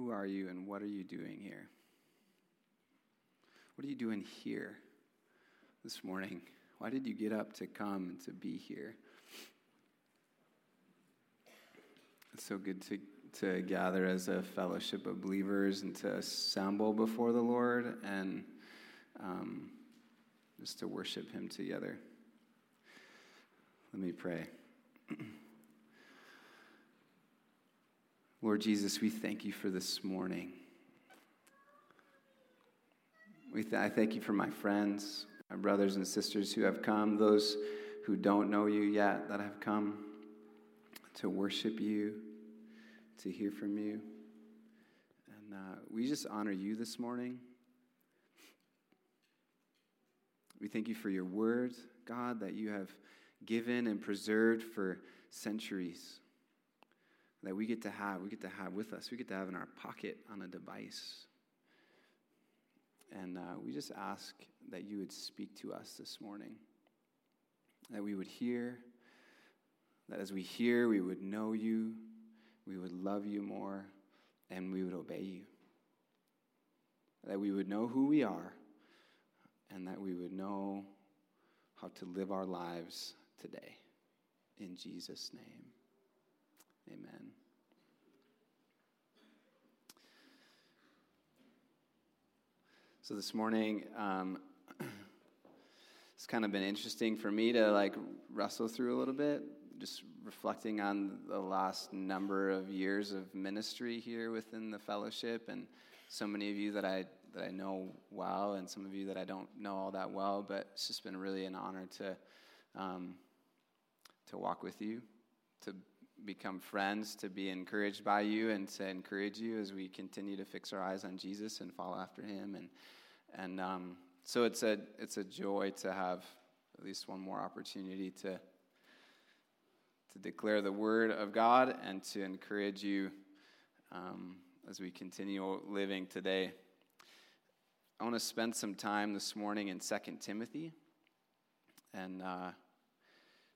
Who are you and what are you doing here? What are you doing here this morning? Why did you get up to come and to be here? It's so good to, to gather as a fellowship of believers and to assemble before the Lord and um, just to worship Him together. Let me pray. Lord Jesus, we thank you for this morning. We th- I thank you for my friends, my brothers and sisters who have come, those who don't know you yet that have come to worship you, to hear from you. And uh, we just honor you this morning. We thank you for your word, God, that you have given and preserved for centuries that we get to have, we get to have with us, we get to have in our pocket on a device. And uh, we just ask that you would speak to us this morning, that we would hear, that as we hear, we would know you, we would love you more, and we would obey you. That we would know who we are, and that we would know how to live our lives today. In Jesus' name. Amen. So this morning, um, it's kind of been interesting for me to like wrestle through a little bit, just reflecting on the last number of years of ministry here within the fellowship, and so many of you that I that I know well, and some of you that I don't know all that well. But it's just been really an honor to um, to walk with you, to become friends, to be encouraged by you, and to encourage you as we continue to fix our eyes on Jesus and follow after Him. And and um, so it's a it's a joy to have at least one more opportunity to to declare the word of God and to encourage you um, as we continue living today. I want to spend some time this morning in Second Timothy, and. Uh,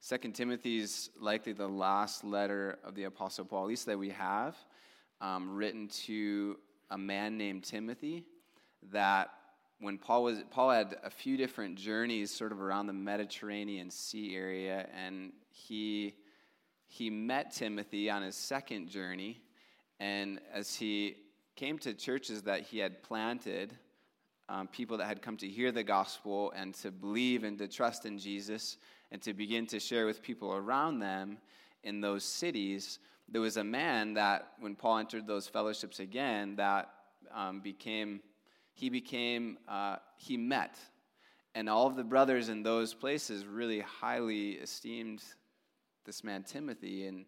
Second Timothy is likely the last letter of the Apostle Paul, at least that we have, um, written to a man named Timothy. That when Paul was Paul had a few different journeys, sort of around the Mediterranean Sea area, and he he met Timothy on his second journey, and as he came to churches that he had planted, um, people that had come to hear the gospel and to believe and to trust in Jesus and to begin to share with people around them in those cities, there was a man that, when Paul entered those fellowships again, that um, became, he became, uh, he met. And all of the brothers in those places really highly esteemed this man Timothy, and,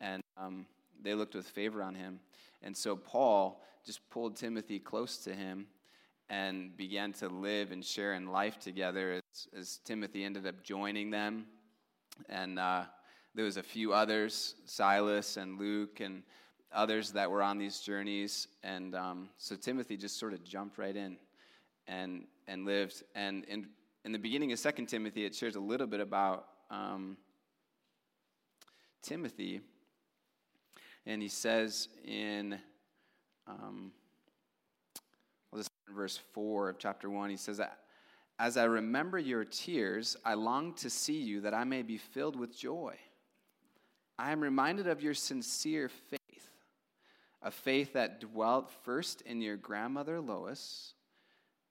and um, they looked with favor on him. And so Paul just pulled Timothy close to him and began to live and share in life together as, as Timothy ended up joining them. And uh, there was a few others, Silas and Luke and others that were on these journeys. And um, so Timothy just sort of jumped right in and, and lived. And in, in the beginning of Second Timothy, it shares a little bit about um, Timothy. And he says in... Um, verse 4 of chapter 1, he says, As I remember your tears, I long to see you that I may be filled with joy. I am reminded of your sincere faith, a faith that dwelt first in your grandmother Lois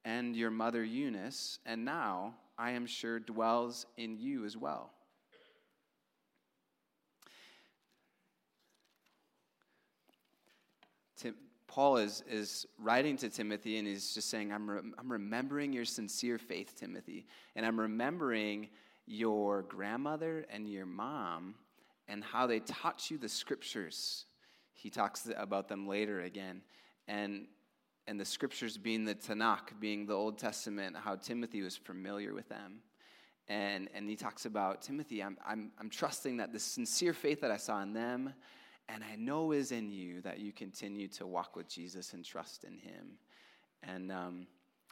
and your mother Eunice, and now, I am sure, dwells in you as well. Paul is, is writing to Timothy and he's just saying, I'm, re- I'm remembering your sincere faith, Timothy, and I'm remembering your grandmother and your mom and how they taught you the scriptures. He talks about them later again. And, and the scriptures being the Tanakh, being the Old Testament, how Timothy was familiar with them. And, and he talks about Timothy, I'm, I'm, I'm trusting that the sincere faith that I saw in them and I know is in you that you continue to walk with Jesus and trust in him. And, um,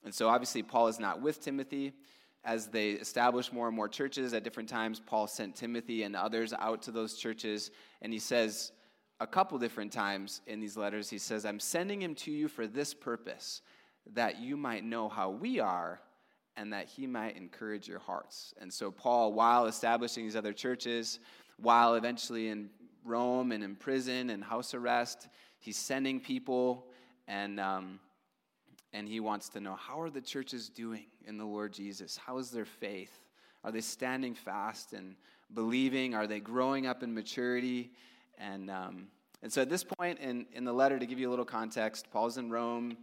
and so obviously, Paul is not with Timothy. As they establish more and more churches at different times, Paul sent Timothy and others out to those churches, and he says, a couple different times in these letters, he says, I'm sending him to you for this purpose, that you might know how we are and that he might encourage your hearts. And so, Paul, while establishing these other churches, while eventually in Rome and in prison and house arrest, he's sending people and, um, and he wants to know how are the churches doing in the Lord Jesus? How is their faith? Are they standing fast and believing? Are they growing up in maturity? And, um, and so at this point in, in the letter, to give you a little context, Paul's in Rome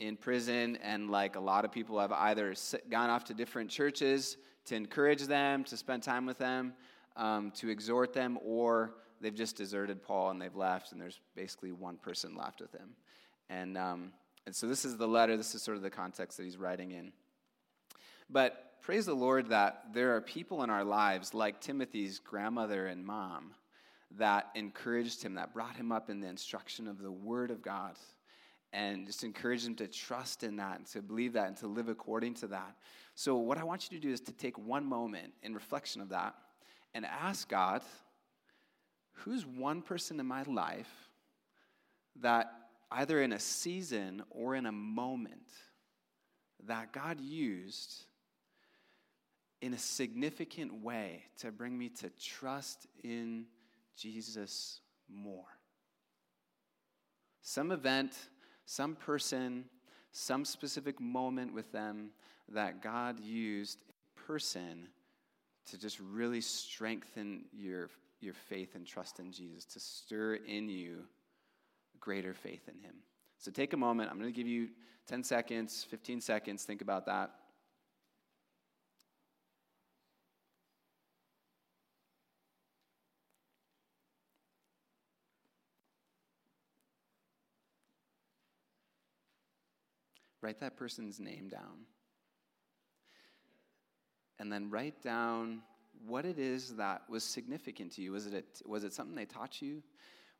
in prison, and like a lot of people have either gone off to different churches to encourage them, to spend time with them, um, to exhort them, or they've just deserted Paul and they've left, and there's basically one person left with him. And, um, and so this is the letter, this is sort of the context that he's writing in. But praise the Lord that there are people in our lives, like Timothy's grandmother and mom, that encouraged him, that brought him up in the instruction of the Word of God and just encourage them to trust in that and to believe that and to live according to that. So, what I want you to do is to take one moment in reflection of that and ask God, who's one person in my life that either in a season or in a moment that God used in a significant way to bring me to trust in Jesus more? Some event some person, some specific moment with them that God used a person to just really strengthen your, your faith and trust in Jesus, to stir in you greater faith in Him. So take a moment. I'm going to give you 10 seconds, 15 seconds. Think about that. Write that person's name down. And then write down what it is that was significant to you. Was it, a, was it something they taught you?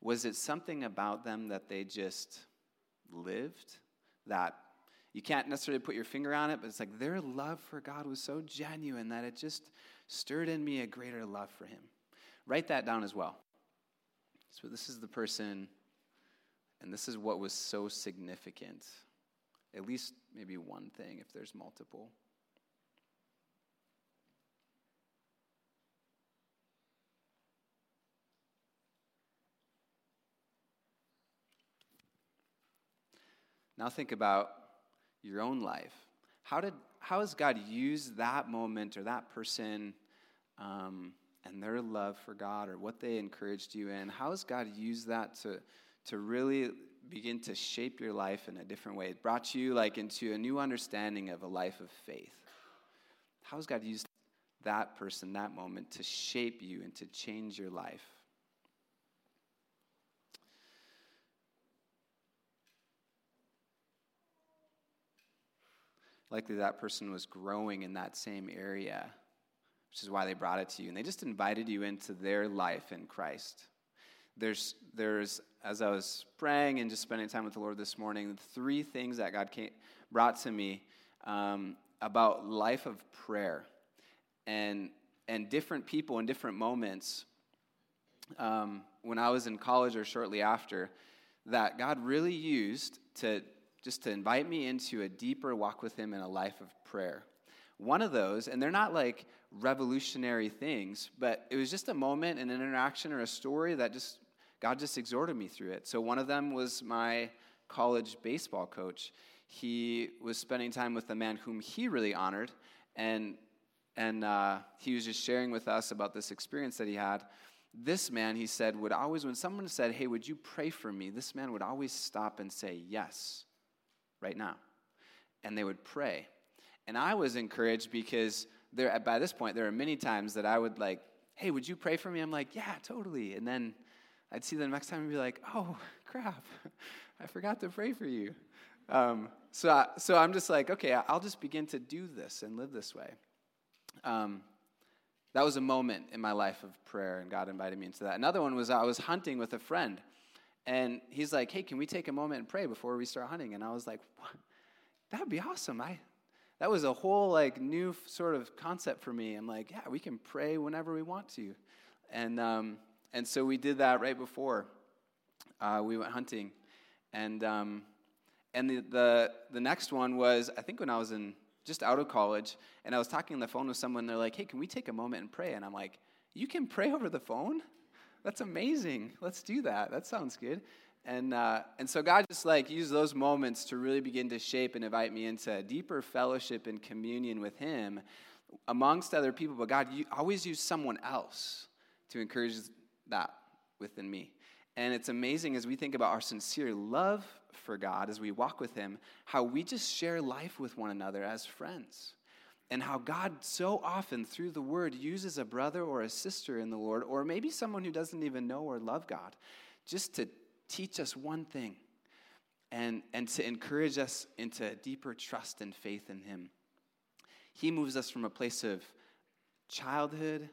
Was it something about them that they just lived? That you can't necessarily put your finger on it, but it's like their love for God was so genuine that it just stirred in me a greater love for Him. Write that down as well. So, this is the person, and this is what was so significant at least maybe one thing if there's multiple. Now think about your own life. How did how has God used that moment or that person um, and their love for God or what they encouraged you in? How has God used that to to really begin to shape your life in a different way. It brought you like into a new understanding of a life of faith. How has God used that person, that moment, to shape you and to change your life? Likely that person was growing in that same area, which is why they brought it to you. And they just invited you into their life in Christ. There's, there's as I was praying and just spending time with the Lord this morning, three things that God came, brought to me um, about life of prayer and and different people in different moments. Um, when I was in college or shortly after, that God really used to just to invite me into a deeper walk with Him in a life of prayer. One of those, and they're not like revolutionary things, but it was just a moment, an interaction, or a story that just God just exhorted me through it. So one of them was my college baseball coach. He was spending time with a man whom he really honored, and and uh, he was just sharing with us about this experience that he had. This man, he said, would always, when someone said, "Hey, would you pray for me?" This man would always stop and say, "Yes, right now," and they would pray. And I was encouraged because there, by this point, there are many times that I would like, "Hey, would you pray for me?" I'm like, "Yeah, totally," and then I'd see them next time and be like, oh, crap, I forgot to pray for you. Um, so, I, so I'm just like, okay, I'll just begin to do this and live this way. Um, that was a moment in my life of prayer, and God invited me into that. Another one was I was hunting with a friend, and he's like, hey, can we take a moment and pray before we start hunting? And I was like, that would be awesome. I, that was a whole like new sort of concept for me. I'm like, yeah, we can pray whenever we want to. And um, and so we did that right before. uh, we went hunting, and um, and the, the the next one was I think when I was in just out of college, and I was talking on the phone with someone. They're like, "Hey, can we take a moment and pray?" And I'm like, "You can pray over the phone? That's amazing. Let's do that. That sounds good." And uh, and so God just like used those moments to really begin to shape and invite me into deeper fellowship and communion with Him amongst other people. But God, you always use someone else to encourage that within me. And it's amazing as we think about our sincere love for God as we walk with Him, how we just share life with one another as friends. And how God so often, through the Word, uses a brother or a sister in the Lord, or maybe someone who doesn't even know or love God, just to teach us one thing and, and to encourage us into deeper trust and faith in Him. He moves us from a place of childhood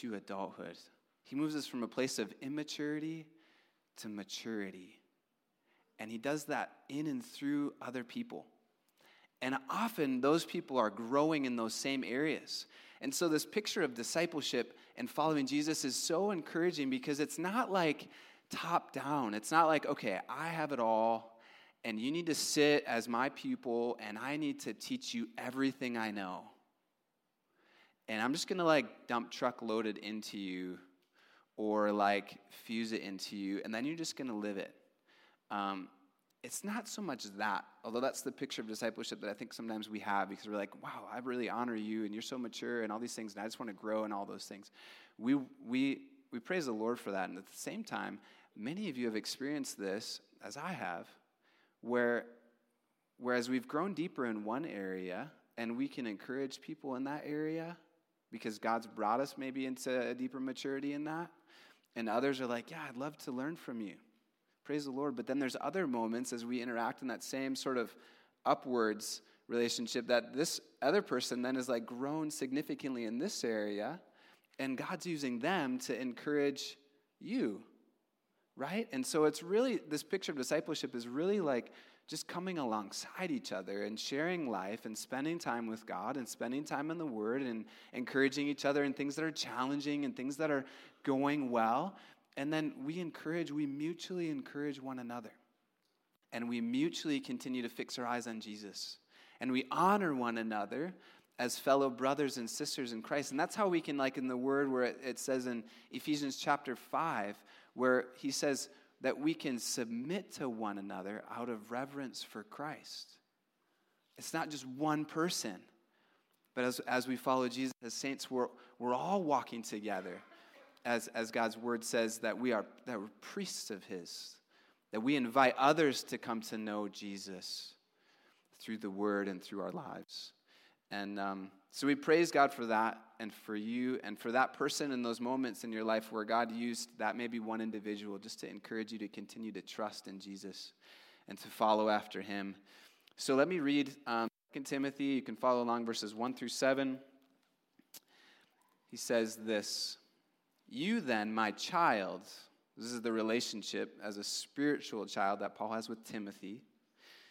to adulthood. He moves us from a place of immaturity to maturity. And he does that in and through other people. And often those people are growing in those same areas. And so this picture of discipleship and following Jesus is so encouraging because it's not like top down. It's not like, okay, I have it all, and you need to sit as my pupil, and I need to teach you everything I know. And I'm just gonna like dump truck loaded into you or like fuse it into you, and then you're just gonna live it. Um, it's not so much that, although that's the picture of discipleship that I think sometimes we have because we're like, wow, I really honor you and you're so mature and all these things, and I just want to grow and all those things. We, we, we praise the Lord for that. And at the same time, many of you have experienced this, as I have, where whereas we've grown deeper in one area and we can encourage people in that area because God's brought us maybe into a deeper maturity in that. And others are like, yeah, I'd love to learn from you. Praise the Lord. But then there's other moments as we interact in that same sort of upwards relationship that this other person then is like grown significantly in this area, and God's using them to encourage you, right? And so it's really, this picture of discipleship is really like just coming alongside each other and sharing life and spending time with God and spending time in the Word and encouraging each other in things that are challenging and things that are going well. And then we encourage, we mutually encourage one another. And we mutually continue to fix our eyes on Jesus. And we honor one another as fellow brothers and sisters in Christ. And that's how we can, like in the word where it, says in Ephesians chapter 5, where he says that we can submit to one another out of reverence for Christ. It's not just one person, but as, as we follow Jesus as saints, we're, we're all walking together as, as God's word says, that we are that we're priests of His, that we invite others to come to know Jesus through the word and through our lives. And um, so we praise God for that and for you and for that person in those moments in your life where God used that maybe one individual just to encourage you to continue to trust in Jesus and to follow after Him. So let me read um, 2 Timothy. You can follow along verses 1 through 7. He says this. You then, my child, this is the relationship as a spiritual child that Paul has with Timothy.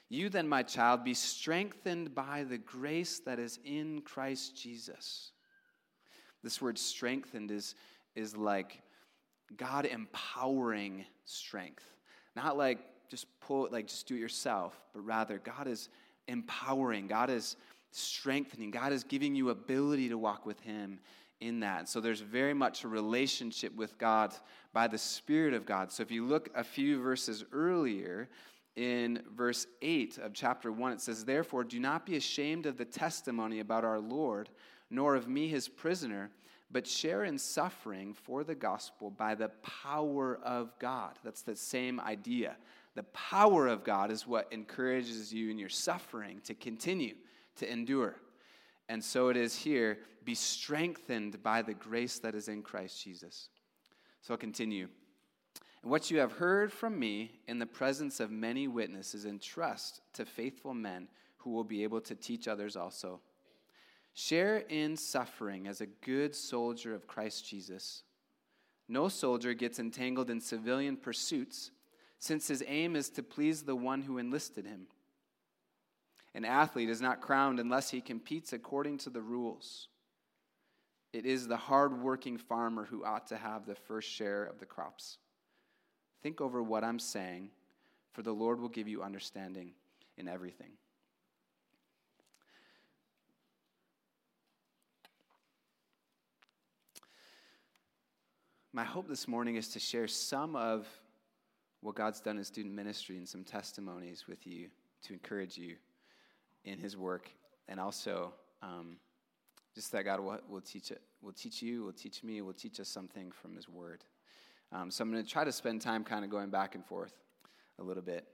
You then, my child, be strengthened by the grace that is in Christ Jesus. This word strengthened is, is like God empowering strength. Not like just pull like just do it yourself, but rather God is empowering, God is strengthening, God is giving you ability to walk with Him in that. So there's very much a relationship with God by the Spirit of God. So if you look a few verses earlier, in verse 8 of chapter 1, it says, Therefore, do not be ashamed of the testimony about our Lord, nor of me, his prisoner, but share in suffering for the gospel by the power of God. That's the same idea. The power of God is what encourages you in your suffering to continue to endure. And so it is here be strengthened by the grace that is in Christ Jesus. So I'll continue. What you have heard from me in the presence of many witnesses, entrust to faithful men who will be able to teach others also. Share in suffering as a good soldier of Christ Jesus. No soldier gets entangled in civilian pursuits, since his aim is to please the one who enlisted him. An athlete is not crowned unless he competes according to the rules. It is the hard-working farmer who ought to have the first share of the crops. Think over what I'm saying, for the Lord will give you understanding in everything. My hope this morning is to share some of what God's done in student ministry and some testimonies with you to encourage you in His work, and also um, just that God will, will teach it, will teach you, will teach me, will teach us something from His Word. Um, so I'm going to try to spend time kind of going back and forth a little bit,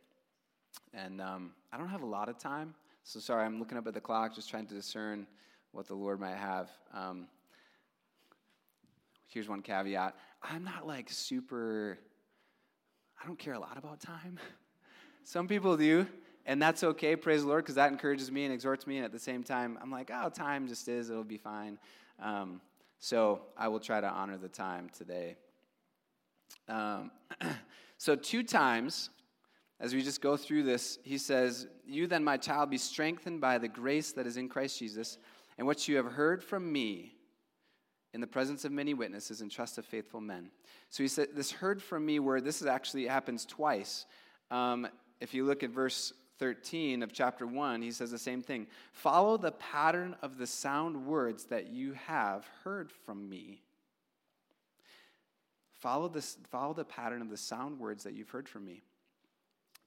and um, I don't have a lot of time, so sorry. I'm looking up at the clock, just trying to discern what the Lord might have. Um, here's one caveat: I'm not like super I don't care a lot about time. Some people do, and that's okay. Praise the Lord, because that encourages me and exhorts me. And at the same time, I'm like, oh, time just is. It'll be fine. Um, so I will try to honor the time today. Um, so, two times, as we just go through this, he says, You then, my child, be strengthened by the grace that is in Christ Jesus, and what you have heard from me in the presence of many witnesses and trust of faithful men. So he said, This heard from me word, this is actually happens twice. Um, if you look at verse 13 of chapter 1, he says the same thing. Follow the pattern of the sound words that you have heard from me. Follow, this, follow the pattern of the sound words that you've heard from me.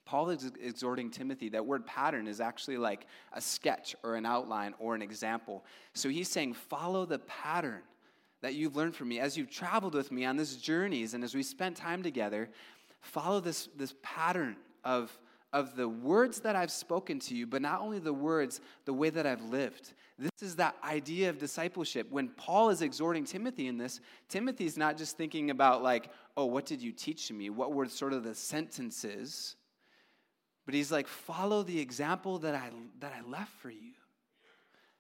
Paul is exhorting Timothy. That word pattern is actually like a sketch or an outline or an example. So he's saying, follow the pattern that you've learned from me, as you've traveled with me on these journeys and as we spent time together, follow this, this pattern of, of the words that I've spoken to you, but not only the words, the way that I've lived. This is that idea of discipleship. When Paul is exhorting Timothy in this, Timothy's not just thinking about, like, oh, what did you teach me? What were sort of the sentences? But he's like, follow the example that I, that I left for you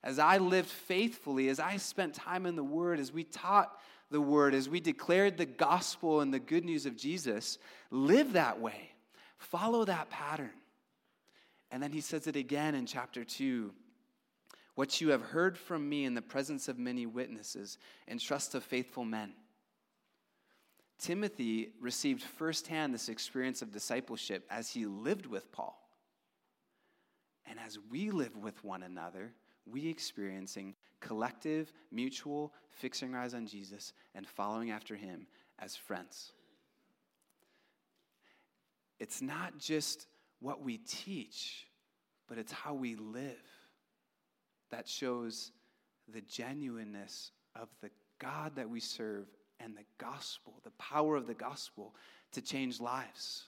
as I lived faithfully, as I spent time in the Word, as we taught the Word, as we declared the gospel and the good news of Jesus, live that way. Follow that pattern. And then he says it again in chapter 2 What you have heard from me in the presence of many witnesses and trust of faithful men. Timothy received firsthand this experience of discipleship as he lived with Paul. And as we live with one another, we experiencing collective, mutual, fixing our eyes on Jesus and following after him as friends. It's not just what we teach, but it's how we live that shows the genuineness of the God that we serve and the gospel, the power of the gospel to change lives.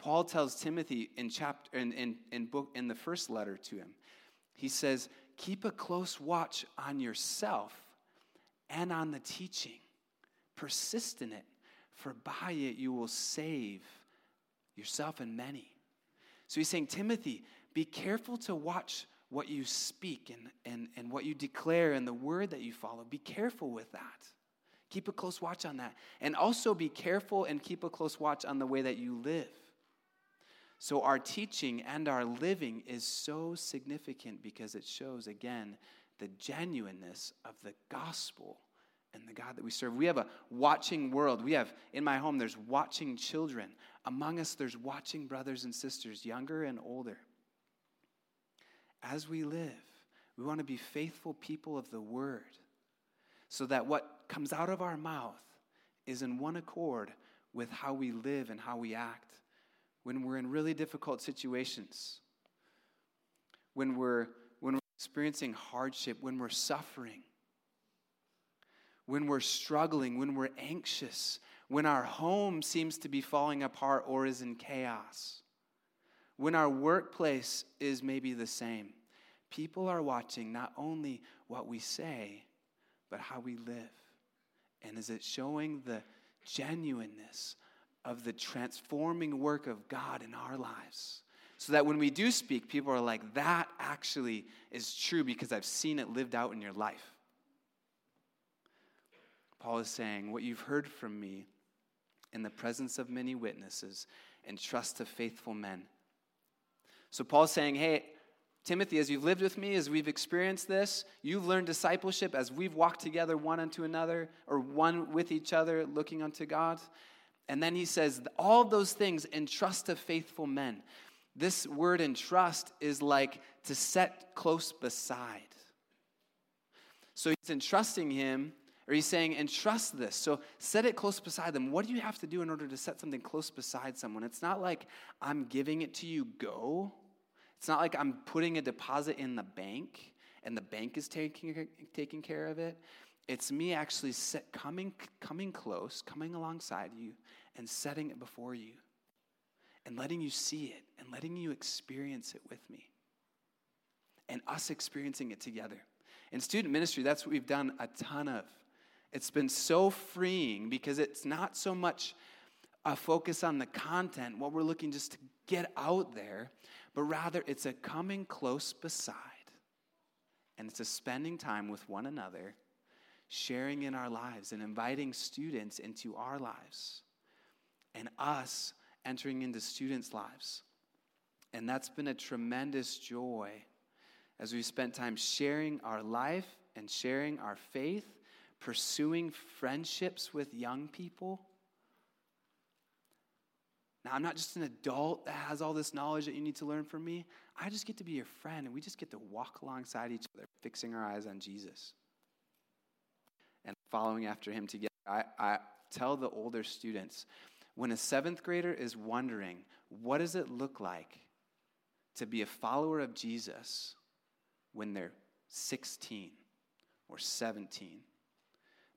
Paul tells Timothy in chapter in, in, in book in the first letter to him, he says, keep a close watch on yourself and on the teaching. Persist in it, for by it you will save yourself and many. So he's saying, Timothy, be careful to watch what you speak and, and, and what you declare and the word that you follow. Be careful with that. Keep a close watch on that. And also be careful and keep a close watch on the way that you live. So, our teaching and our living is so significant because it shows, again, the genuineness of the gospel and the God that we serve. We have a watching world. We have, in my home, there's watching children. Among us, there's watching brothers and sisters, younger and older. As we live, we want to be faithful people of the word so that what comes out of our mouth is in one accord with how we live and how we act when we're in really difficult situations, when we're, when we're experiencing hardship, when we're suffering, when we're struggling, when we're anxious, when our home seems to be falling apart or is in chaos, when our workplace is maybe the same. People are watching not only what we say, but how we live. And is it showing the genuineness of the transforming work of God in our lives. So that when we do speak, people are like, that actually is true because I've seen it lived out in your life. Paul is saying, What you've heard from me in the presence of many witnesses and trust of faithful men. So Paul's saying, Hey, Timothy, as you've lived with me, as we've experienced this, you've learned discipleship as we've walked together one unto another, or one with each other, looking unto God. And then he says, All those things entrust to faithful men. This word entrust is like to set close beside. So he's entrusting him, or he's saying, entrust this. So set it close beside them. What do you have to do in order to set something close beside someone? It's not like I'm giving it to you, go. It's not like I'm putting a deposit in the bank and the bank is taking, taking care of it. It's me actually set, coming, coming close, coming alongside you, and setting it before you, and letting you see it, and letting you experience it with me, and us experiencing it together. In student ministry, that's what we've done a ton of. It's been so freeing because it's not so much a focus on the content, what we're looking just to get out there, but rather it's a coming close beside and it's a spending time with one another, sharing in our lives and inviting students into our lives and us entering into students' lives. And that's been a tremendous joy as we've spent time sharing our life and sharing our faith, pursuing friendships with young people now, I'm not just an adult that has all this knowledge that you need to learn from me. I just get to be your friend, and we just get to walk alongside each other, fixing our eyes on Jesus and following after him together. I, I tell the older students when a seventh grader is wondering, what does it look like to be a follower of Jesus when they're 16 or 17?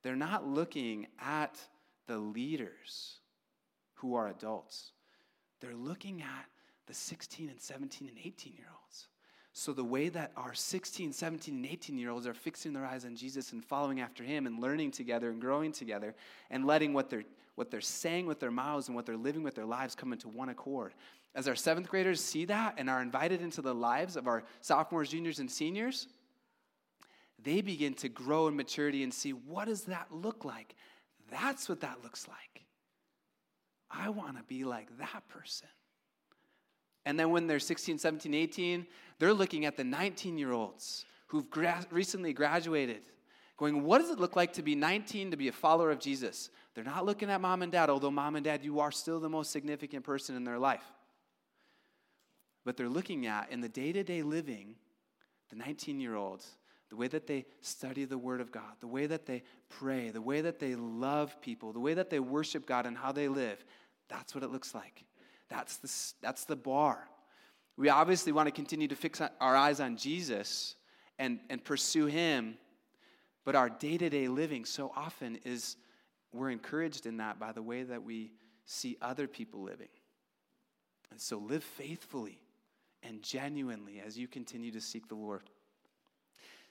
They're not looking at the leaders who are adults. They're looking at the 16 and 17 and 18 year olds. So, the way that our 16, 17, and 18 year olds are fixing their eyes on Jesus and following after him and learning together and growing together and letting what they're, what they're saying with their mouths and what they're living with their lives come into one accord. As our seventh graders see that and are invited into the lives of our sophomores, juniors, and seniors, they begin to grow in maturity and see what does that look like? That's what that looks like. I want to be like that person. And then when they're 16, 17, 18, they're looking at the 19 year olds who've gra- recently graduated, going, What does it look like to be 19 to be a follower of Jesus? They're not looking at mom and dad, although mom and dad, you are still the most significant person in their life. But they're looking at, in the day to day living, the 19 year olds, the way that they study the Word of God, the way that they pray, the way that they love people, the way that they worship God and how they live, that's what it looks like. That's the, that's the bar. We obviously want to continue to fix our eyes on Jesus and, and pursue Him, but our day to day living so often is we're encouraged in that by the way that we see other people living. And so live faithfully and genuinely as you continue to seek the Lord.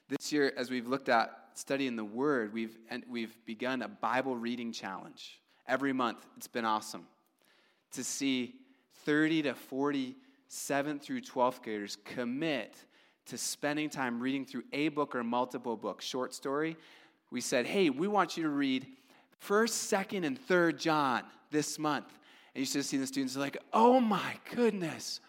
This year, as we've looked at studying the Word, we've, we've begun a Bible reading challenge. Every month, it's been awesome to see 30 to 40 7th through 12th graders commit to spending time reading through a book or multiple books, short story. We said, hey, we want you to read 1st, 2nd, and 3rd John this month. And you should have seen the students like, oh my goodness,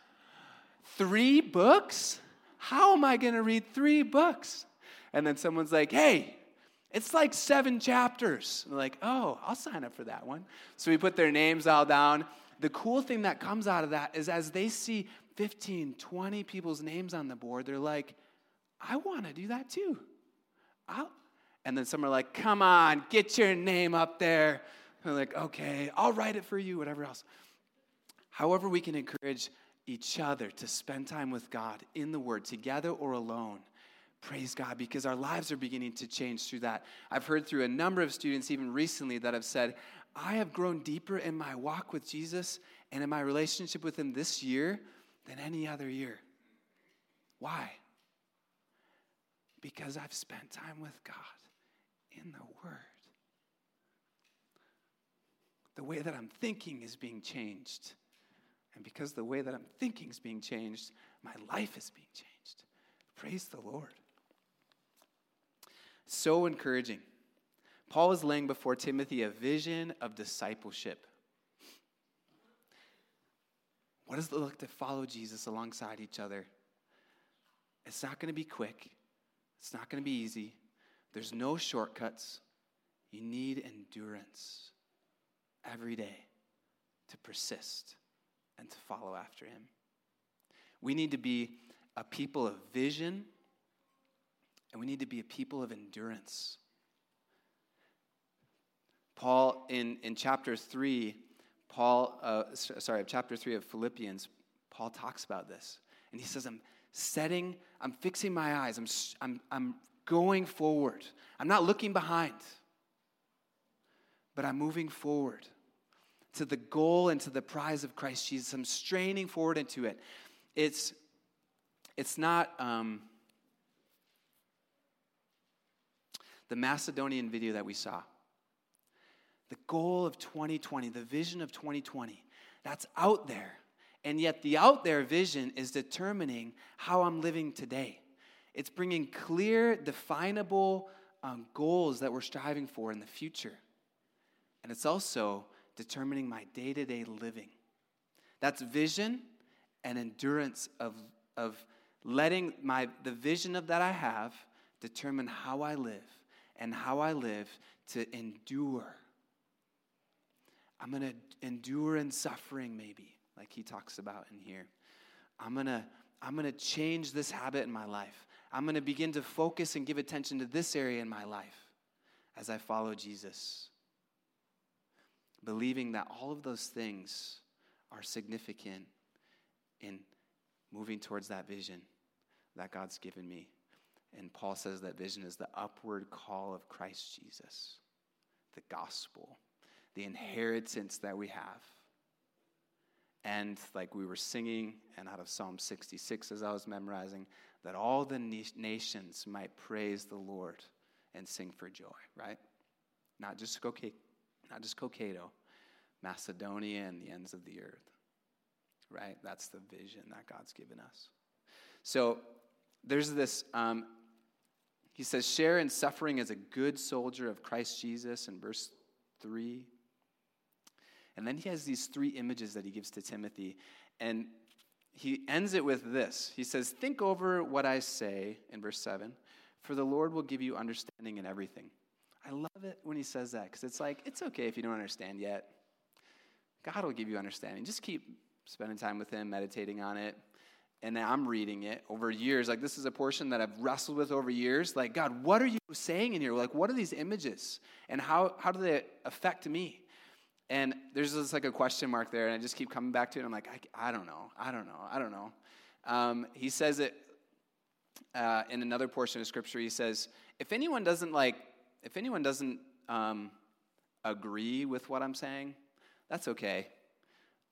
three books? How am I going to read three books? And then someone's like, hey, it's like seven chapters. And like, oh, I'll sign up for that one. So we put their names all down the cool thing that comes out of that is as they see 15, 20 people's names on the board, they're like, I want to do that too. I'll, and then some are like, come on, get your name up there. And they're like, okay, I'll write it for you, whatever else. However, we can encourage each other to spend time with God in the Word, together or alone. Praise God, because our lives are beginning to change through that. I've heard through a number of students, even recently, that have said, I have grown deeper in my walk with Jesus and in my relationship with Him this year than any other year. Why? Because I've spent time with God in the Word. The way that I'm thinking is being changed. And because the way that I'm thinking is being changed, my life is being changed. Praise the Lord. So encouraging. Paul is laying before Timothy a vision of discipleship. What does it look to follow Jesus alongside each other? It's not going to be quick, it's not going to be easy. There's no shortcuts. You need endurance every day to persist and to follow after him. We need to be a people of vision, and we need to be a people of endurance. Paul, in, in chapter 3, Paul, uh, sorry, chapter 3 of Philippians, Paul talks about this. And he says, I'm setting, I'm fixing my eyes, I'm, I'm, I'm going forward. I'm not looking behind, but I'm moving forward to the goal and to the prize of Christ Jesus. I'm straining forward into it. It's, it's not um, the Macedonian video that we saw. The goal of 2020, the vision of 2020, that's out there. And yet, the out there vision is determining how I'm living today. It's bringing clear, definable um, goals that we're striving for in the future. And it's also determining my day to day living. That's vision and endurance of, of letting my, the vision of that I have determine how I live and how I live to endure. I'm going to endure in suffering, maybe, like he talks about in here. I'm going to I'm going to change this habit in my life. I'm going to begin to focus and give attention to this area in my life as I follow Jesus believing that all of those things are significant in moving towards that vision that God's given me. And Paul says that vision is the upward call of Christ Jesus, the gospel, the inheritance that we have. And like we were singing, and out of Psalm 66 as I was memorizing, that all the nations might praise the Lord and sing for joy, right? Not just go, okay, not just Cokato, Macedonia and the ends of the earth. Right? That's the vision that God's given us. So there's this, um, he says, share in suffering as a good soldier of Christ Jesus in verse 3. And then he has these three images that he gives to Timothy. And he ends it with this He says, Think over what I say in verse 7, for the Lord will give you understanding in everything. I love it when he says that because it's like, it's okay if you don't understand yet. God will give you understanding. Just keep spending time with Him, meditating on it. And I'm reading it over years. Like, this is a portion that I've wrestled with over years. Like, God, what are you saying in here? Like, what are these images? And how, how do they affect me? And there's just like a question mark there, and I just keep coming back to it. I'm like, I, I don't know. I don't know. I don't know. Um, he says it uh, in another portion of Scripture. He says, if anyone doesn't like, if anyone doesn't um, agree with what I'm saying, that's okay.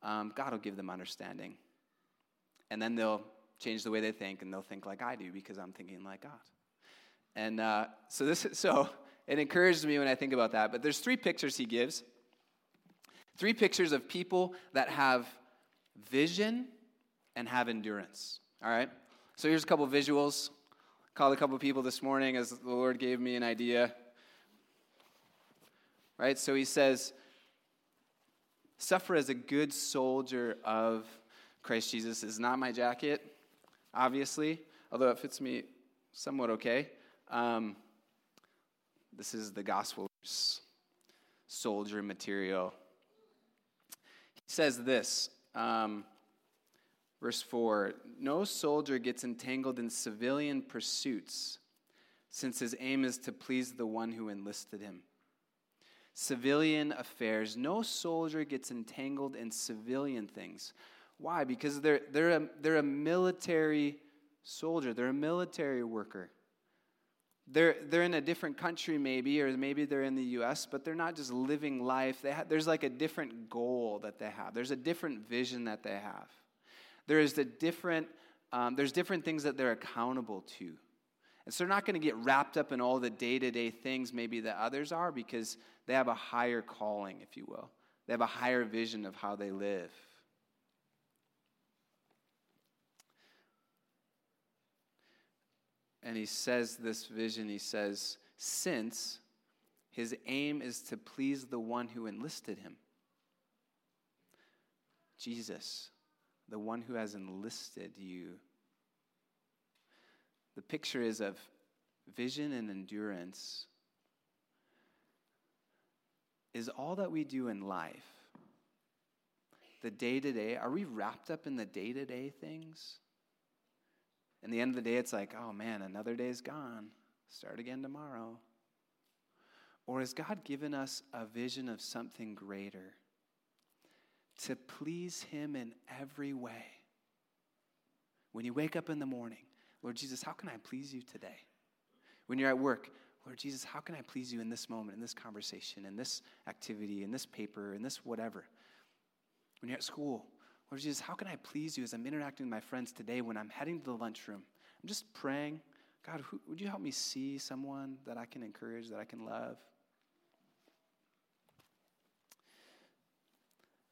Um, God will give them understanding. And then they'll change the way they think and they'll think like I do because I'm thinking like God. And uh, so this so it encourages me when I think about that. But there's three pictures he gives. Three pictures of people that have vision and have endurance. All right? So here's a couple visuals. Called a couple people this morning as the Lord gave me an idea. Right? So he says, Suffer as a good soldier of Christ Jesus is not my jacket, obviously, although it fits me somewhat okay. Um, this is the gospel's soldier material. He says this, um, verse 4 No soldier gets entangled in civilian pursuits, since his aim is to please the one who enlisted him civilian affairs. No soldier gets entangled in civilian things. Why? Because they're, they're, a, they're a military soldier, they're a military worker. They're, they're in a different country, maybe, or maybe they're in the US, but they're not just living life. They have, there's like a different goal that they have, there's a different vision that they have. There is a different, um, there's different things that they're accountable to. And so they're not going to get wrapped up in all the day to day things maybe that others are because they have a higher calling, if you will. They have a higher vision of how they live. And he says this vision, he says, since his aim is to please the one who enlisted him. Jesus, the one who has enlisted you. The picture is of vision and endurance is all that we do in life the day to day? Are we wrapped up in the day to day things? And the end of the day, it's like, oh man, another day's gone. Start again tomorrow. Or has God given us a vision of something greater? To please Him in every way. When you wake up in the morning, Lord Jesus, how can I please you today? When you're at work, Lord Jesus, how can I please you in this moment, in this conversation, in this activity, in this paper, in this whatever? When you're at school, Lord Jesus, how can I please you as I'm interacting with my friends today when I'm heading to the lunchroom? I'm just praying, God, who, would you help me see someone that I can encourage, that I can love?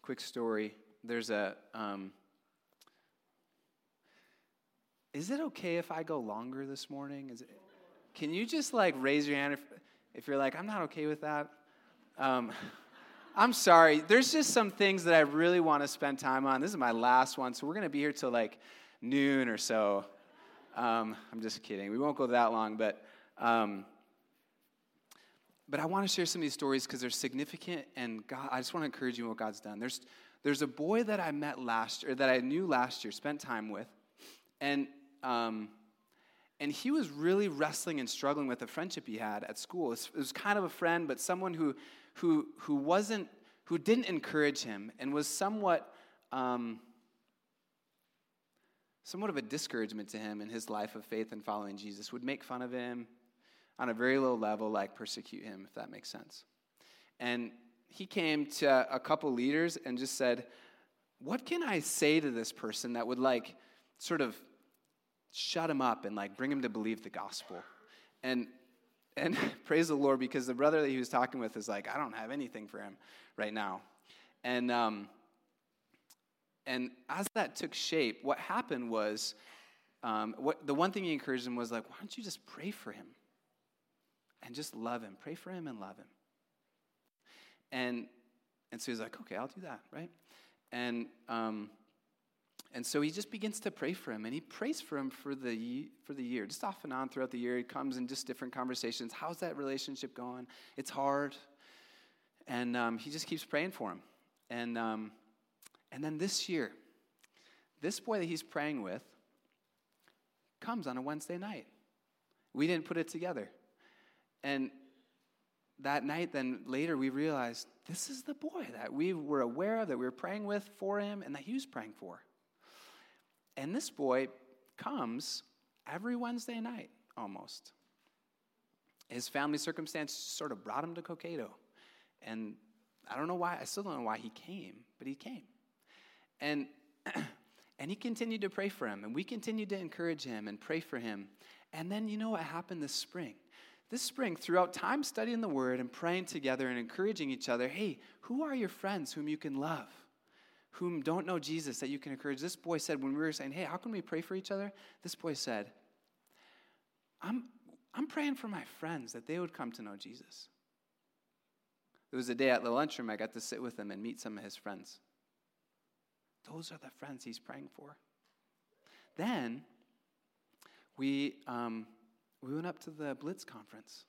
Quick story. There's a. Um, is it okay if I go longer this morning? Is it? Can you just like raise your hand if, if you're like, I'm not okay with that? Um, I'm sorry. There's just some things that I really want to spend time on. This is my last one, so we're going to be here till like noon or so. Um, I'm just kidding. We won't go that long, but um, but I want to share some of these stories because they're significant, and God, I just want to encourage you in what God's done. There's there's a boy that I met last year, that I knew last year, spent time with, and um, and he was really wrestling and struggling with a friendship he had at school. It was kind of a friend, but someone who, who, who wasn't, who didn't encourage him and was somewhat, um, somewhat of a discouragement to him in his life of faith and following Jesus, would make fun of him on a very low level, like persecute him, if that makes sense. And he came to a couple leaders and just said, What can I say to this person that would like sort of shut him up and like bring him to believe the gospel. And and praise the Lord because the brother that he was talking with is like, I don't have anything for him right now. And um, and as that took shape, what happened was, um, what the one thing he encouraged him was like, why don't you just pray for him and just love him, pray for him and love him. And and so he's like, okay, I'll do that, right? And um, and so he just begins to pray for him, and he prays for him for the, for the year, just off and on throughout the year. He comes in just different conversations. How's that relationship going? It's hard. And um, he just keeps praying for him. And, um, and then this year, this boy that he's praying with comes on a Wednesday night. We didn't put it together. And that night, then later, we realized this is the boy that we were aware of, that we were praying with for him, and that he was praying for. And this boy comes every Wednesday night almost. His family circumstance sort of brought him to Cokato. And I don't know why, I still don't know why he came, but he came. And and he continued to pray for him, and we continued to encourage him and pray for him. And then you know what happened this spring? This spring, throughout time studying the word and praying together and encouraging each other, hey, who are your friends whom you can love? Whom don't know Jesus that you can encourage. This boy said, when we were saying, hey, how can we pray for each other? This boy said, I'm, I'm praying for my friends that they would come to know Jesus. It was a day at the lunchroom I got to sit with him and meet some of his friends. Those are the friends he's praying for. Then we, um, we went up to the Blitz conference,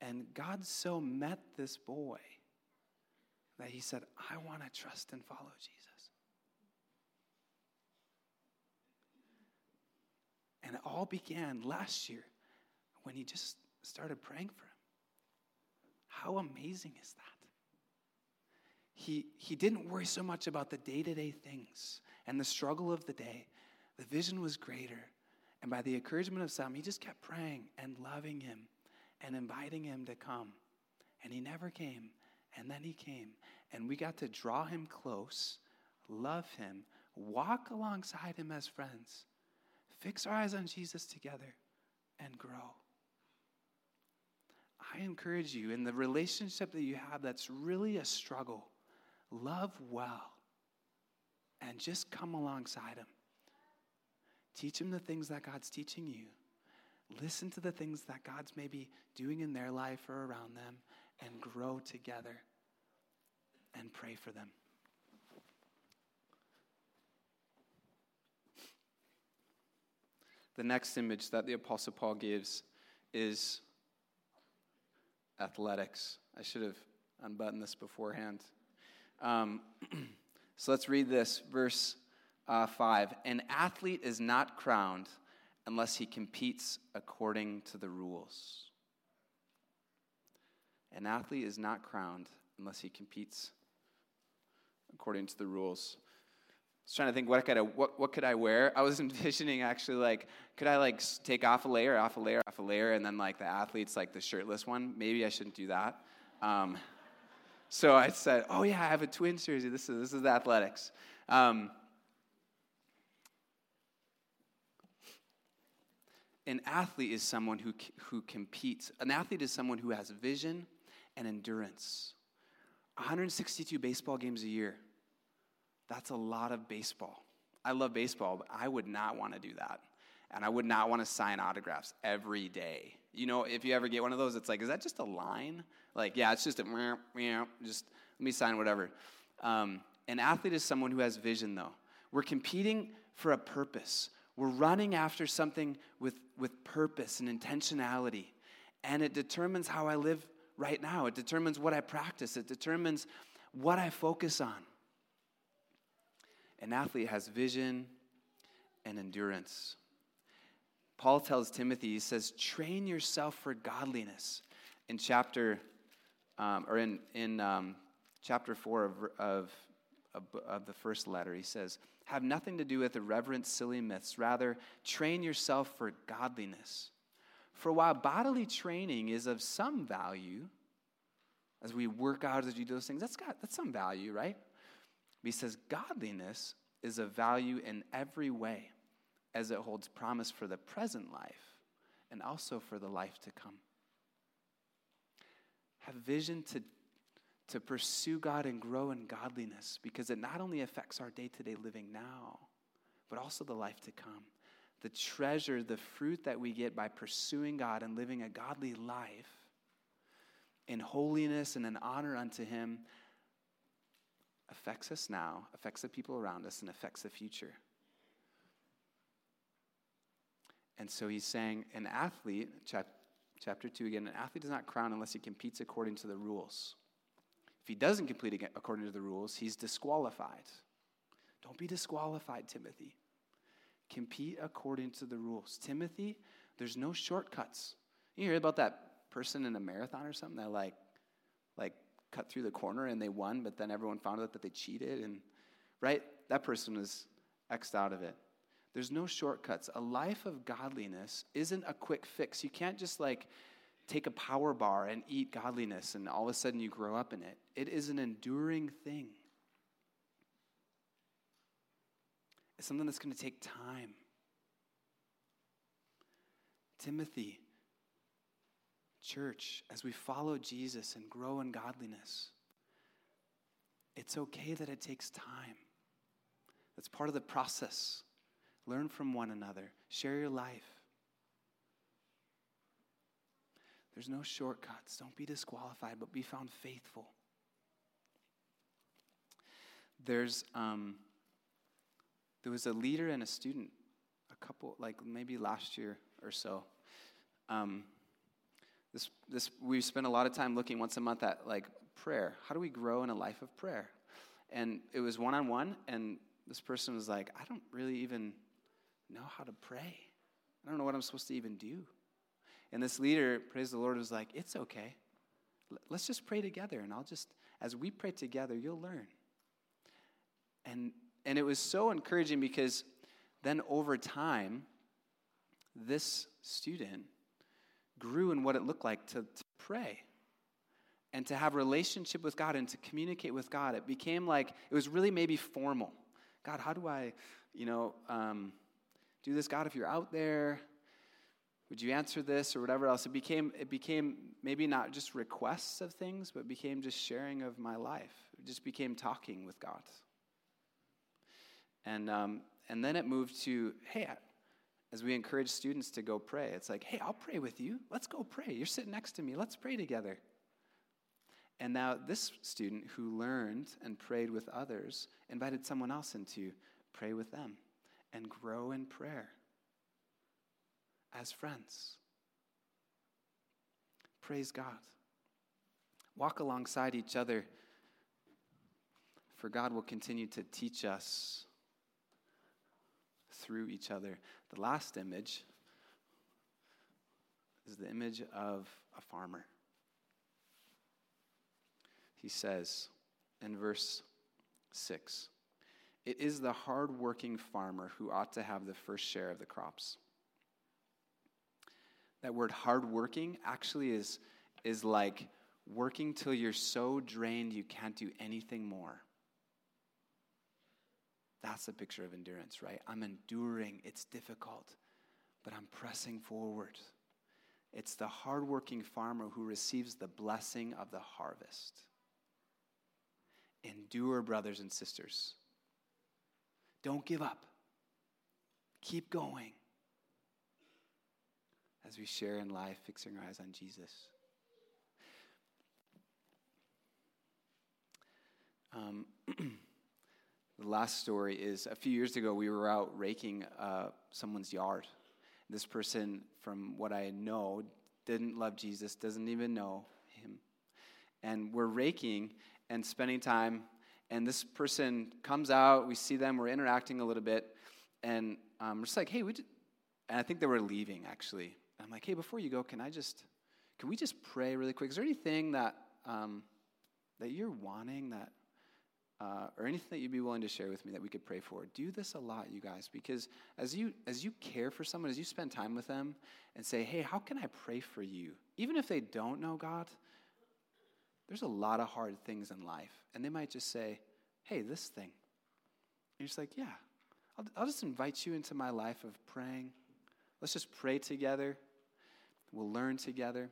and God so met this boy that he said, I want to trust and follow Jesus. And it all began last year when he just started praying for him. How amazing is that? He, he didn't worry so much about the day to day things and the struggle of the day. The vision was greater. And by the encouragement of some, he just kept praying and loving him and inviting him to come. And he never came. And then he came, and we got to draw him close, love him, walk alongside him as friends, fix our eyes on Jesus together, and grow. I encourage you in the relationship that you have that's really a struggle, love well and just come alongside him. Teach him the things that God's teaching you. Listen to the things that God's maybe doing in their life or around them and grow together and pray for them. The next image that the Apostle Paul gives is athletics. I should have unbuttoned this beforehand. Um, So let's read this, verse uh, 5. An athlete is not crowned unless he competes according to the rules. An athlete is not crowned unless he competes according to the rules. I was trying to think what could I what, what could I wear? I was envisioning actually like could I like take off a layer, off a layer, off a layer, and then like the athletes like the shirtless one. Maybe I shouldn't do that. Um, so I said, oh yeah, I have a twin jersey. This is this is athletics. Um, an athlete is someone who who competes. An athlete is someone who has vision and endurance. 162 baseball games a year. That's a lot of baseball. I love baseball, but I would not want to do that. And I would not want to sign autographs every day. You know, if you ever get one of those, it's like, is that just a line? Like, yeah, it's just a, just let me sign whatever. Um, an athlete is someone who has vision, though. We're competing for a purpose. We're running after something with, with purpose and intentionality. And it determines how I live right now. It determines what I practice, it determines what I focus on. An athlete has vision and endurance. Paul tells Timothy, he says, train yourself for godliness. In chapter, um, or in, in um, chapter 4 of, of, of, of the first letter, he says, have nothing to do with irreverent, silly myths. Rather, train yourself for godliness. For while bodily training is of some value, as we work out, as we do those things, that's got that's some value, right? But he says godliness is of value in every way, as it holds promise for the present life and also for the life to come. Have vision to, to pursue God and grow in godliness because it not only affects our day to day living now, but also the life to come the treasure, the fruit that we get by pursuing God and living a godly life in holiness and in honor unto Him affects us now, affects the people around us, and affects the future. And so he's saying an athlete, chap, chapter 2 again, an athlete does not crown unless he competes according to the rules. If he doesn't complete according to the rules, he's disqualified. Don't be disqualified, Timothy. Compete according to the rules. Timothy, there's no shortcuts. You hear about that person in a marathon or something that like like cut through the corner and they won, but then everyone found out that they cheated and right? That person was xed out of it. There's no shortcuts. A life of godliness isn't a quick fix. You can't just like take a power bar and eat godliness and all of a sudden you grow up in it. It is an enduring thing. It's something that's going to take time. Timothy, church, as we follow Jesus and grow in godliness, it's okay that it takes time. That's part of the process. Learn from one another, share your life. There's no shortcuts. Don't be disqualified, but be found faithful. There's um, there was a leader and a student, a couple like maybe last year or so. Um, this, this, we spent a lot of time looking once a month at like prayer. How do we grow in a life of prayer? And it was one on one, and this person was like, I don't really even know how to pray. I don't know what I'm supposed to even do. And this leader, praise the Lord, was like, It's okay. Let's just pray together. And I'll just, as we pray together, you'll learn. And, and it was so encouraging because then over time, this student grew in what it looked like to, to pray and to have relationship with God and to communicate with God. It became like it was really maybe formal. God, how do I, you know, um, do this? God, if you're out there, would you answer this or whatever else? It became it became maybe not just requests of things, but became just sharing of my life. It just became talking with God. And um, and then it moved to, hey, as we encourage students to go pray. It's like, hey, I'll pray with you. Let's go pray. You're sitting next to me. Let's pray together. And now this student who learned and prayed with others invited someone else in to pray with them and grow in prayer as friends. Praise God. Walk alongside each other For God will continue to teach us through each other. The last image is the image of a farmer. He says in verse 6 It is the hardworking farmer who ought to have the first share of the crops. That word hardworking actually is, is like working till you're so drained you can't do anything more. That's a picture of endurance, right? I'm enduring. It's difficult, but I'm pressing forward. It's the hardworking farmer who receives the blessing of the harvest. Endure, brothers and sisters. Don't give up. Keep going as we share in life, fixing our eyes on Jesus. Um, the last story is a few years ago, we were out raking uh, someone's yard. This person, from what I know, didn't love Jesus, doesn't even know him. And we're raking and spending time, and this person comes out, we see them, we're interacting a little bit, and um, we're just like, hey, we and I think they were leaving actually. I'm like, hey, before you go, can I just, can we just pray really quick? Is there anything that, um, that you're wanting that, uh, or anything that you'd be willing to share with me that we could pray for? Do this a lot, you guys, because as you as you care for someone, as you spend time with them, and say, hey, how can I pray for you? Even if they don't know God, there's a lot of hard things in life, and they might just say, hey, this thing. And you're just like, yeah, I'll, I'll just invite you into my life of praying. Let's just pray together. We'll learn together.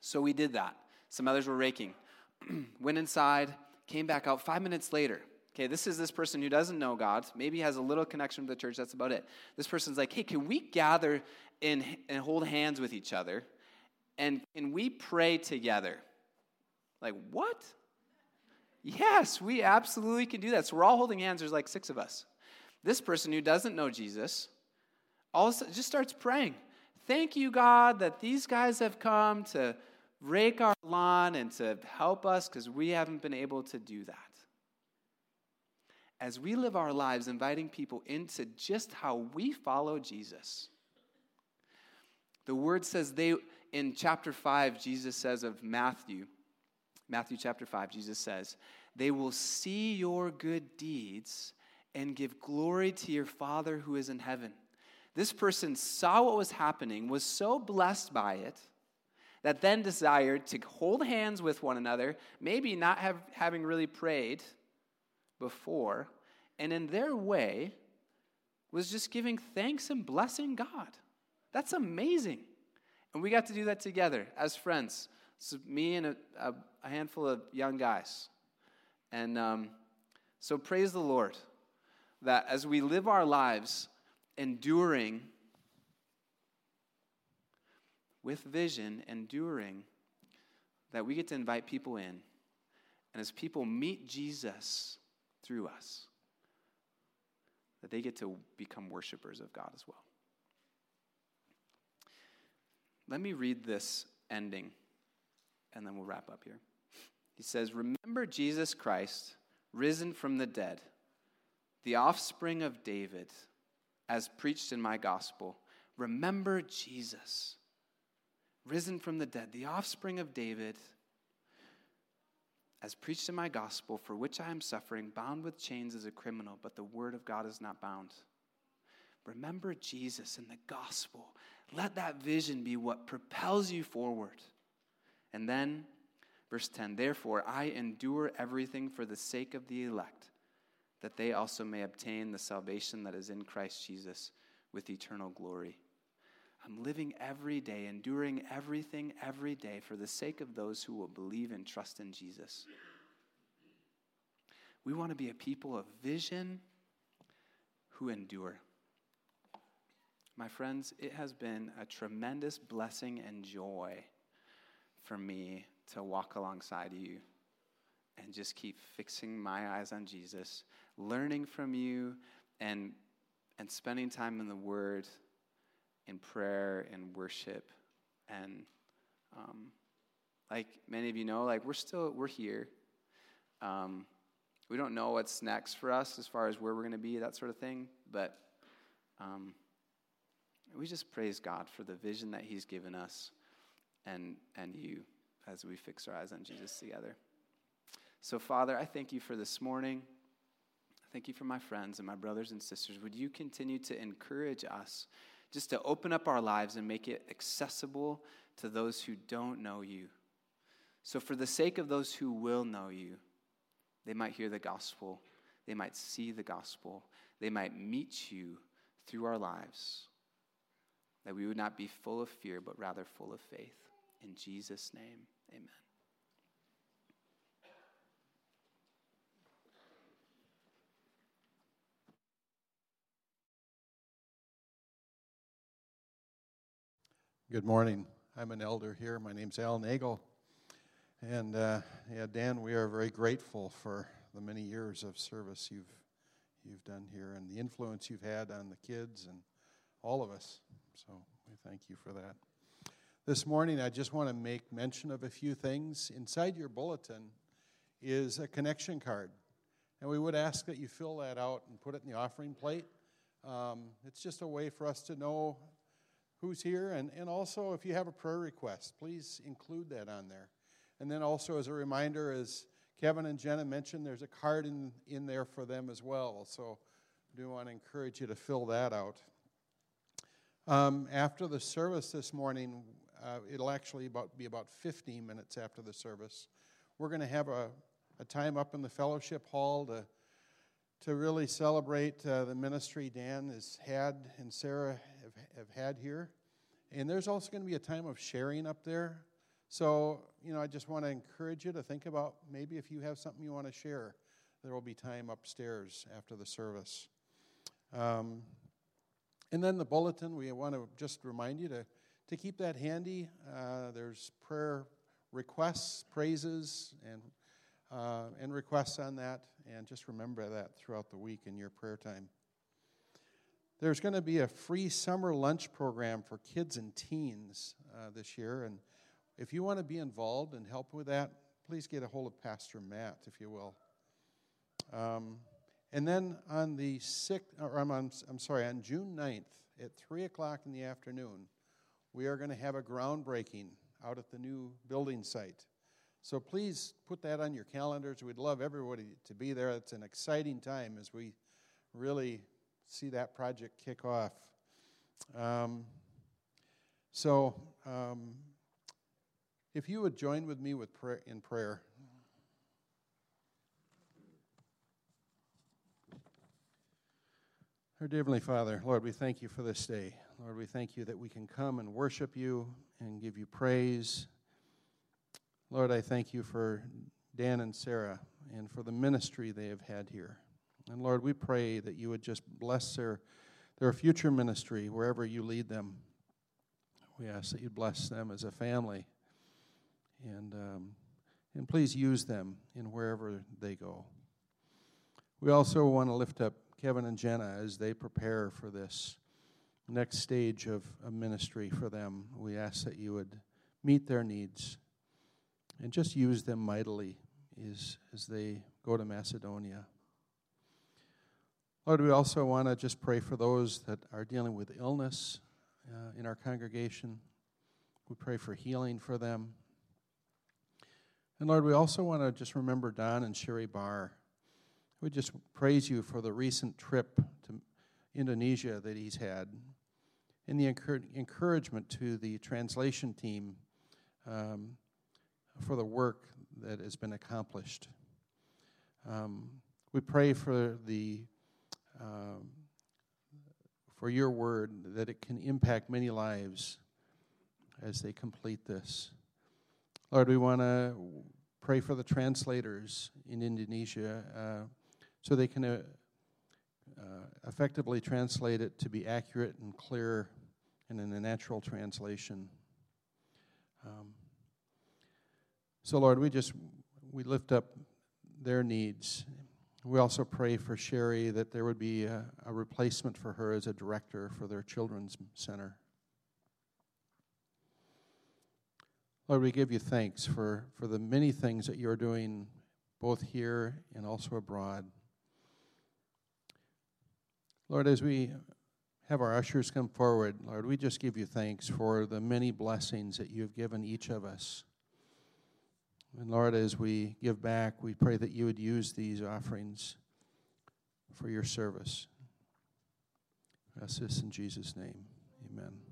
So we did that. Some others were raking. Went inside, came back out five minutes later. Okay, this is this person who doesn't know God, maybe has a little connection with the church, that's about it. This person's like, hey, can we gather and, and hold hands with each other? And can we pray together? Like, what? Yes, we absolutely can do that. So we're all holding hands, there's like six of us. This person who doesn't know Jesus all of a sudden just starts praying. Thank you, God, that these guys have come to rake our lawn and to help us because we haven't been able to do that. As we live our lives inviting people into just how we follow Jesus, the word says they, in chapter 5, Jesus says of Matthew, Matthew chapter 5, Jesus says, they will see your good deeds and give glory to your Father who is in heaven. This person saw what was happening, was so blessed by it, that then desired to hold hands with one another, maybe not have, having really prayed before, and in their way was just giving thanks and blessing God. That's amazing. And we got to do that together as friends. So me and a, a, a handful of young guys. And um, so praise the Lord that as we live our lives enduring with vision, enduring, that we get to invite people in. And as people meet Jesus through us, that they get to become worshipers of God as well. Let me read this ending, and then we'll wrap up here. He says, Remember Jesus Christ, risen from the dead, the offspring of David as preached in my gospel. Remember Jesus, risen from the dead, the offspring of David, as preached in my gospel, for which I am suffering, bound with chains as a criminal, but the word of God is not bound. Remember Jesus and the gospel. Let that vision be what propels you forward. And then, verse 10 Therefore, I endure everything for the sake of the elect that they also may obtain the salvation that is in Christ Jesus with eternal glory. I'm living every day, enduring everything every day for the sake of those who will believe and trust in Jesus. We want to be a people of vision who endure. My friends, it has been a tremendous blessing and joy for me to walk alongside you and just keep fixing my eyes on Jesus learning from you and, and spending time in the Word, in prayer, and worship. And um, like many of you know, like we're still, we're here. Um, we don't know what's next for us as far as where we're going to be, that sort of thing. But um, we just praise God for the vision that He's given us and, and you as we fix our eyes on Jesus together. So, Father, I thank you for this morning. Thank you for my friends and my brothers and sisters. Would you continue to encourage us just to open up our lives and make it accessible to those who don't know you? So, for the sake of those who will know you, they might hear the gospel, they might see the gospel, they might meet you through our lives. That we would not be full of fear, but rather full of faith. In Jesus' name, amen. Good morning. I'm an elder here. My name's Al Nagel. And uh, yeah, Dan, we are very grateful for the many years of service you've you've done here and the influence you've had on the kids and all of us. So we thank you for that. This morning, I just want to make mention of a few things. Inside your bulletin is a connection card, and we would ask that you fill that out and put it in the offering plate. Um, it's just a way for us to know who's here, and, and also if you have a prayer request, please include that on there. And then also as a reminder, as Kevin and Jenna mentioned, there's a card in, in there for them as well. So I do want to encourage you to fill that out. Um, after the service this morning, uh, it'll actually about, be about 15 minutes after the service. We're going to have a, a time up in the fellowship hall to, to really celebrate uh, the ministry Dan has had and Sarah have, have had here. And there's also going to be a time of sharing up there. So, you know, I just want to encourage you to think about maybe if you have something you want to share, there will be time upstairs after the service. Um, and then the bulletin, we want to just remind you to, to keep that handy. Uh, there's prayer requests, praises, and, uh, and requests on that. And just remember that throughout the week in your prayer time. There's going to be a free summer lunch program for kids and teens uh, this year. And if you want to be involved and help with that, please get a hold of Pastor Matt, if you will. Um, and then on the 6th, or I'm, I'm sorry, on June 9th at 3 o'clock in the afternoon, we are going to have a groundbreaking out at the new building site. So please put that on your calendars. We'd love everybody to be there. It's an exciting time as we really see that project kick off. Um, so, um, if you would join with me with in prayer. Our Heavenly Father, Lord, we thank you for this day. Lord, we thank you that we can come and worship you and give you praise. Lord, I thank you for Dan and Sarah and for the ministry they have had here. And Lord, we pray that you would just bless their, their future ministry wherever you lead them. We ask that you bless them as a family and, um, and please use them in wherever they go. We also want to lift up Kevin and Jenna as they prepare for this next stage of a ministry for them. We ask that you would meet their needs and just use them mightily as, as they go to Macedonia. Lord, we also want to just pray for those that are dealing with illness uh, in our congregation. We pray for healing for them. And Lord, we also want to just remember Don and Sherry Barr. We just praise you for the recent trip to Indonesia that he's had and the encouragement to the translation team um, for the work that has been accomplished. Um, we pray for the um, for your word that it can impact many lives as they complete this. Lord, we want to pray for the translators in Indonesia uh, so they can uh, uh, effectively translate it to be accurate and clear and in a natural translation. Um, so, Lord, we just we lift up their needs. We also pray for Sherry that there would be a, a replacement for her as a director for their children's center. Lord, we give you thanks for, for the many things that you're doing both here and also abroad. Lord, as we have our ushers come forward, Lord, we just give you thanks for the many blessings that you have given each of us. And Lord, as we give back, we pray that you would use these offerings for your service. I ask this in Jesus' name. Amen.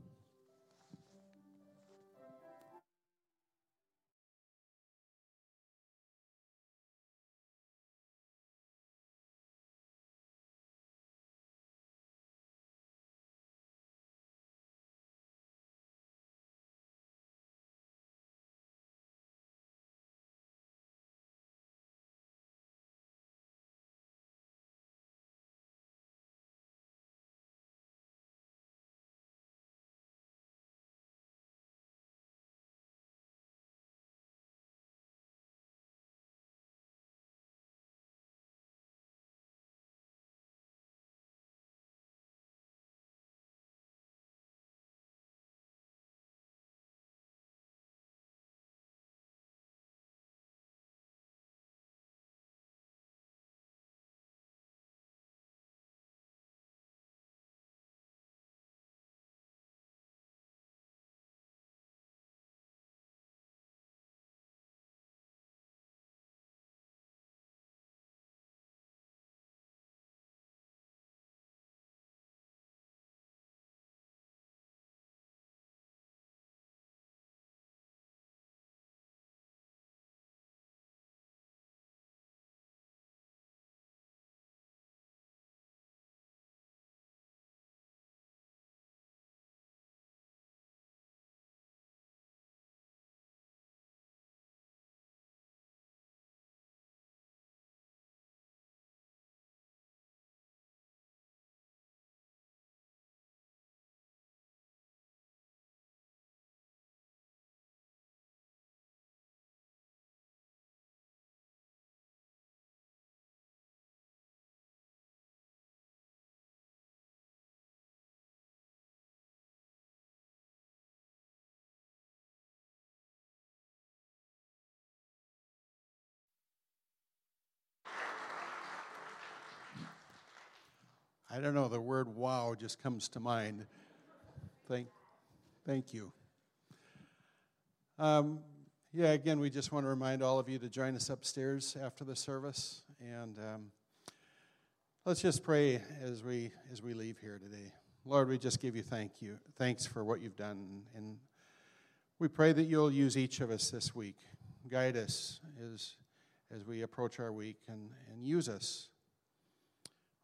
I don't know, the word wow just comes to mind. Thank, thank you. Um, yeah, again, we just want to remind all of you to join us upstairs after the service. And um, let's just pray as we, as we leave here today. Lord, we just give you thank you. Thanks for what you've done. And we pray that you'll use each of us this week. Guide us as, as we approach our week and, and use us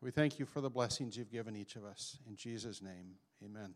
we thank you for the blessings you've given each of us. In Jesus' name, amen.